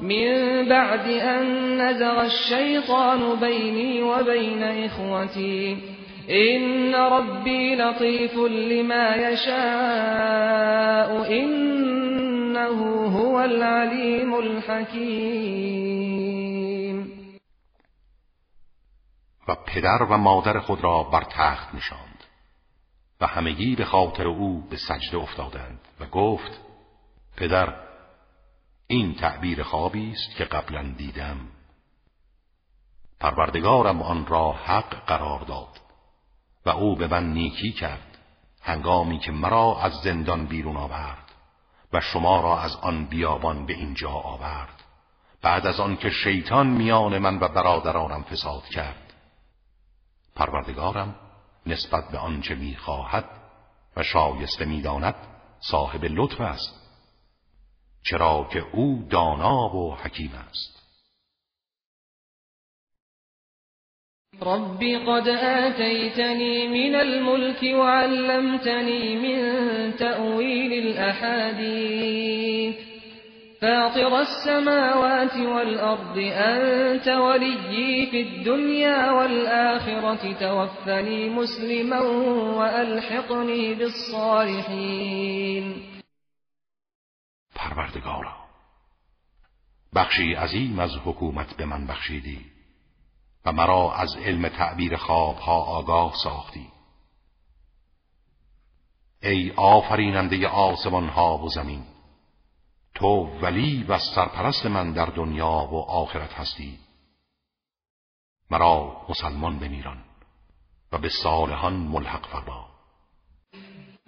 من بعد أن نزغ الشيطان بيني وبين إخوتي. إن ربي لطيف لما يشاء. إنه هو العليم الحكيم. و پدر و مادر خود را بر تخت نشاند. و همگی به خاطر او به سجده افتادند و گفت پدر این تعبیر خوابی است که قبلا دیدم. پروردگارم آن را حق قرار داد و او به من نیکی کرد هنگامی که مرا از زندان بیرون آورد و شما را از آن بیابان به اینجا آورد. بعد از آن که شیطان میان من و برادرانم فساد کرد. پروردگارم نسبت به آنچه می‌خواهد و شایسته می‌داند صاحب لطف است. چرا که أو دانا و حکیم است. رب قد آتيتني من الملك وعلمتني من تأويل الأحاديث فاطر السماوات والأرض أنت وليي في الدنيا والآخرة توفني مسلما وألحقني بالصالحين پروردگارا. بخشی عظیم از حکومت به من بخشیدی و مرا از علم تعبیر خوابها آگاه ساختی. ای آفریننده آسمان ها و زمین تو ولی و سرپرست من در دنیا و آخرت هستی. مرا مسلمان بمیران و به صالحان ملحق فرما.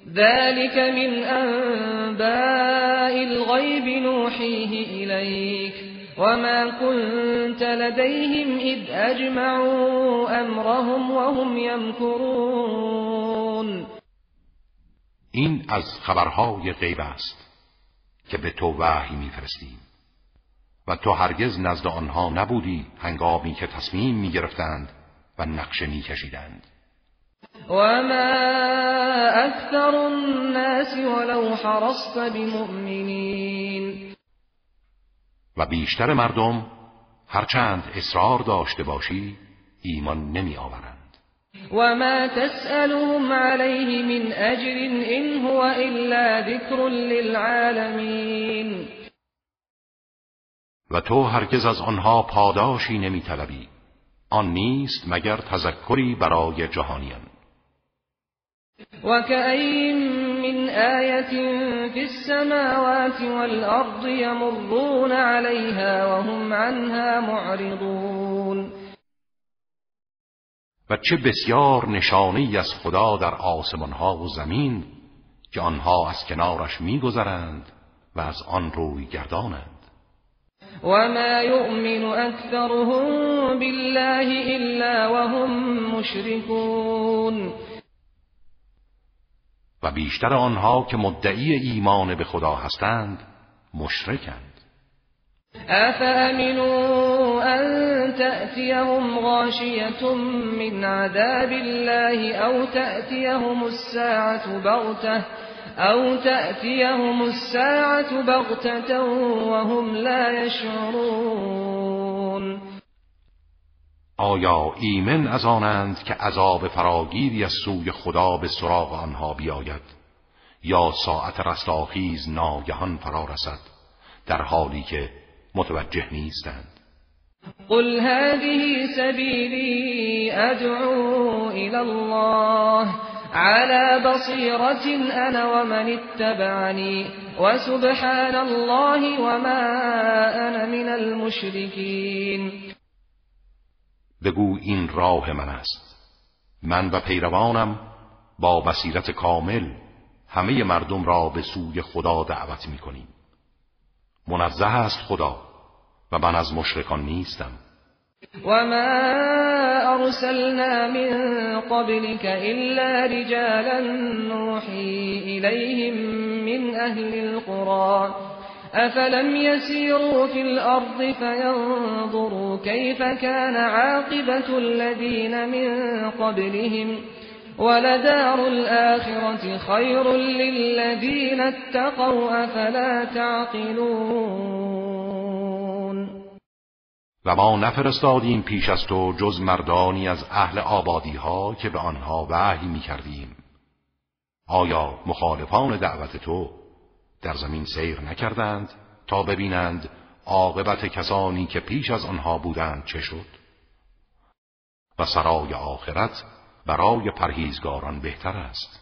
ذلك من انباء الغیب نوحیه إليك. وما كنت لديهم إذ أجمعوا أمرهم وهم يمكرون. این از خبرهای غیب است که به تو وحی میفرستیم. و تو هرگز نزد آنها نبودی هنگامی که تصمیم می‌گرفتند و نقشه میکشیدند. وما أكثر الناس ولو حرصت بمؤمنین و بیشتر مردم هرچند اصرار داشته باشی ایمان نمی آورند وما تسألهم عليه من أجر إن هو إلا ذكر للعالمين. و تو هرگز از آنها پاداشی نمی طلبی. آن نیست مگر تذکری برای جهانیان. وكأين من آية في السماوات والأرض يمرون عليها وهم عنها معرضون و چه بسیار نشانی از خدا در آسمان ها و زمین که آنها از کنارش میگذرند و از آن روی گردانند. وما يؤمن أكثرهم بالله إلا وهم مشركون و بیشتر آنها که مدعی ایمان به خدا هستند مشرکند. أفأمنوا أن تأتيهم غاشية من عذاب الله أو تأتيهم الساعة بغتة أو تأتيهم الساعة بغتة وهم لا يشعرون. آیا ایمن از آنند که عذاب فراگیری از سوی خدا به سراغ آنها بیاید؟ یا ساعت رستاخیز ناگهان فرا رسد در حالی که متوجه نیستند؟ قل هذه سبیلی ادعو الى الله على بصيرة انا ومن اتبعني وسبحان الله وما انا من المشركين بگو این راه من است. من و پیروانم با بصیرت کامل همه مردم را به سوی خدا دعوت می کنیم منزه است خدا و من از مشرکان نیستم. وما ارسلنا من قبلك الا رجالا نوحي اليهم من اهل القرى. افلم يسيروا في الارض فينظروا كيف كان عاقبه الذين من قبلهم ولدار الآخرة خير للذين اتقوا افلا تعقلون و ما نفرستادیم پیش از تو جز مردانی از اهل آبادی ها که به آنها وحی می کردیم. آیا مخالفان دعوت تو در زمین سیر نکردند تا ببینند عاقبت کسانی که پیش از آنها بودند چه شد؟ و سرای آخرت برای پرهیزگاران بهتر است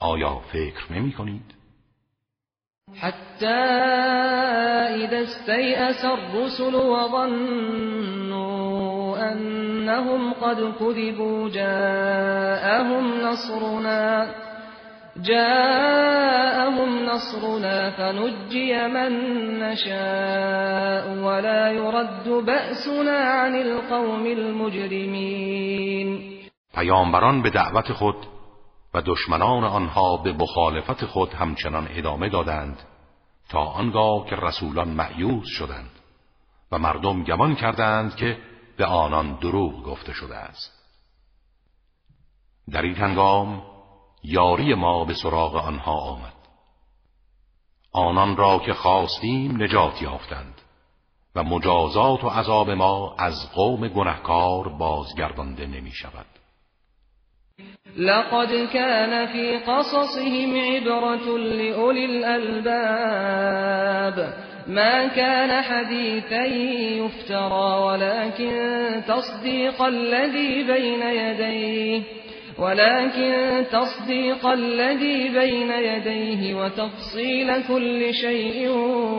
آیا فکر نمی کنید؟ حتی اذا استيأس الرسل وظنوا انهم قد كذبوا جاءهم نصرنا جاءهم نصرنا فنجي من نشاء ولا يرد بأسنا عن القوم المجرمين. پیامبران به دعوت خود و دشمنان آنها به مخالفت خود همچنان ادامه دادند تا آنگاه که رسولان معیوز شدند و مردم گمان کردند که به آنان دروغ گفته شده است. در این هنگام یاری ما به سراغ آنها آمد. آنان را که خواستیم نجات یافتند و مجازات و عذاب ما از قوم گنهکار بازگردانده نمی شود. لقد كان في قصصهم عبرة لأولي الألباب. ما كان حديثا يفترى ولكن تصديق الذي بين يديه ولكن تصديق الذي بين يديه وتفصيل كل شيء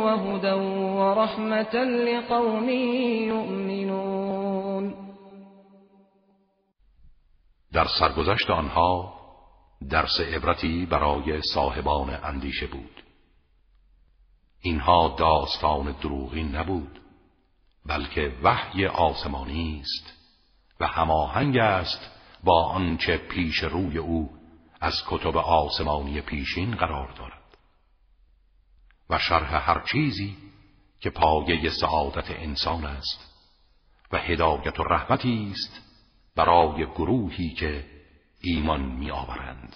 وهدى ورحمة لقوم يؤمنون. در سرگذشت آنها درس عبرتی برای صاحبان اندیشه بود. اینها داستان دروغی نبود بلکه وحی آسمانی است و هماهنگ است با آنچه پیش روی او از کتب آسمانی پیشین قرار دارد. و شرح هر چیزی که پایه سعادت انسان است و هدایت و رحمتی است برای گروهی که ایمان می آورند